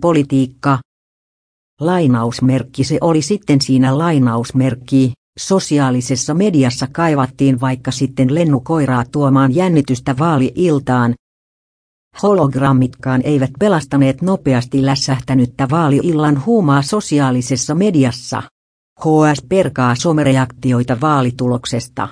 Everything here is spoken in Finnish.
Politiikka. Lainausmerkki se oli sitten siinä lainausmerkki. Sosiaalisessa mediassa kaivattiin vaikka sitten lennukoiraa tuomaan jännitystä vaaliiltaan. Hologrammitkaan eivät pelastaneet nopeasti lässähtänyttä vaaliillan huumaa sosiaalisessa mediassa. HS perkaa somereaktioita vaalituloksesta.